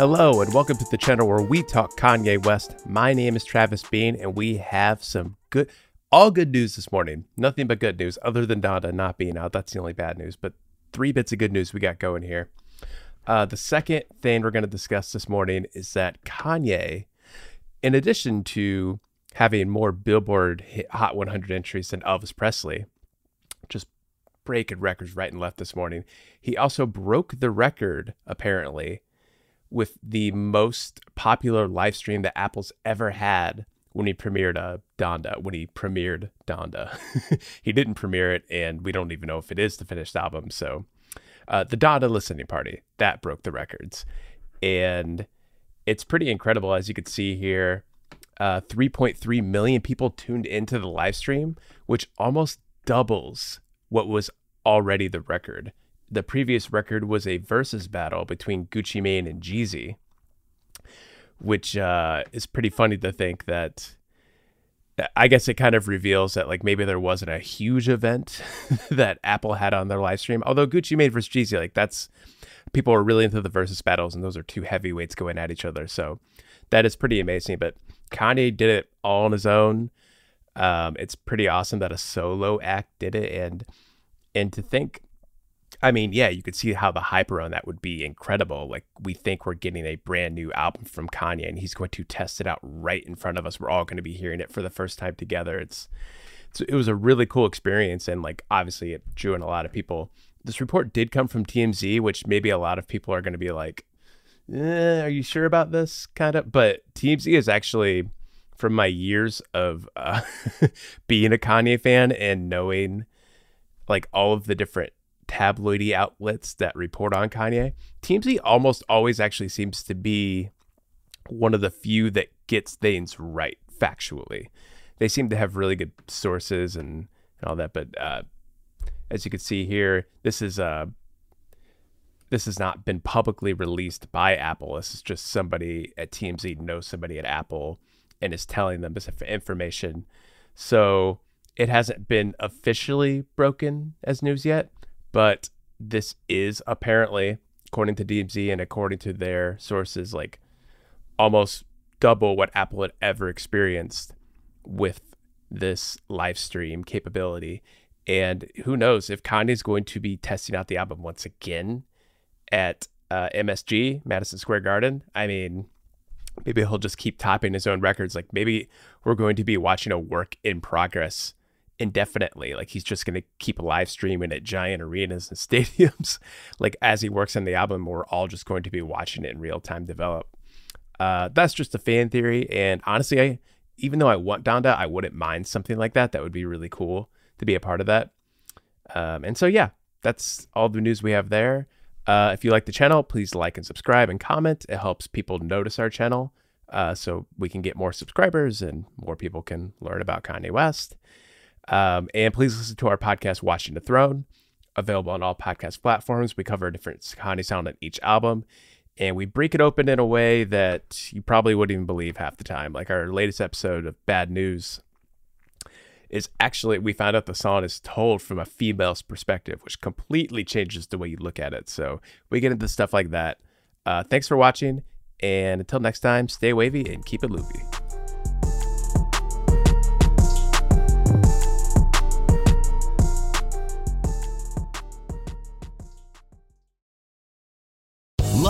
Hello and welcome to the channel where we talk Kanye West. My name is Travis Bean and we have some good, all good news this morning. Nothing but good news other than Donda not being out. That's the only bad news, but three bits of good news we got going here. Uh, the second thing we're going to discuss this morning is that Kanye, in addition to having more Billboard Hot 100 entries than Elvis Presley, just breaking records right and left this morning, he also broke the record, apparently, with the most popular live stream that Apple's ever had when he premiered uh, Donda, when he premiered Donda. he didn't premiere it, and we don't even know if it is the finished album. So, uh, the Donda listening party that broke the records, and it's pretty incredible as you can see here. Uh, 3.3 million people tuned into the live stream, which almost doubles what was already the record the previous record was a versus battle between Gucci Mane and Jeezy, which uh, is pretty funny to think that. I guess it kind of reveals that like maybe there wasn't a huge event that Apple had on their live stream. Although Gucci Mane versus Jeezy, like that's people are really into the versus battles, and those are two heavyweights going at each other. So that is pretty amazing. But Kanye did it all on his own. Um, it's pretty awesome that a solo act did it, and and to think I mean, yeah, you could see how the hype around that would be incredible. Like, we think we're getting a brand new album from Kanye, and he's going to test it out right in front of us. We're all going to be hearing it for the first time together. It's, it's it was a really cool experience, and like obviously it drew in a lot of people. This report did come from TMZ, which maybe a lot of people are going to be like, eh, "Are you sure about this?" Kind of, but TMZ is actually from my years of uh, being a Kanye fan and knowing like all of the different tabloidy outlets that report on Kanye, TMZ almost always actually seems to be one of the few that gets things right factually. They seem to have really good sources and, and all that. But uh, as you can see here, this is uh, this has not been publicly released by Apple. This is just somebody at TMZ knows somebody at Apple and is telling them this information. So it hasn't been officially broken as news yet, but this is apparently, according to TMZ and according to their sources, like almost double what Apple had ever experienced with this live stream capability. And who knows if Kanye's going to be testing out the album once again at uh, MSG, Madison Square Garden. I mean, maybe he'll just keep topping his own records. Like maybe we're going to be watching a work in progress indefinitely. Like he's just going to keep live streaming at giant arenas and stadiums. like as he works on the album, we're all just going to be watching it in real time develop. Uh, that's just a fan theory. And honestly, I, even though I want Donda, I wouldn't mind something like that. That would be really cool to be a part of that. Um, and so, yeah, that's all the news we have there. Uh, if you like the channel, please like and subscribe and comment. It helps people notice our channel uh, so we can get more subscribers and more people can learn about Kanye West. Um, and please listen to our podcast, Watching the Throne, available on all podcast platforms. We cover a different Kanye sound on each album, and we break it open in a way that you probably wouldn't even believe half the time. Like our latest episode of Bad News is actually, we found out the song is told from a female's perspective, which completely changes the way you look at it. So we get into stuff like that. Uh, thanks for watching, and until next time, stay wavy and keep it loopy.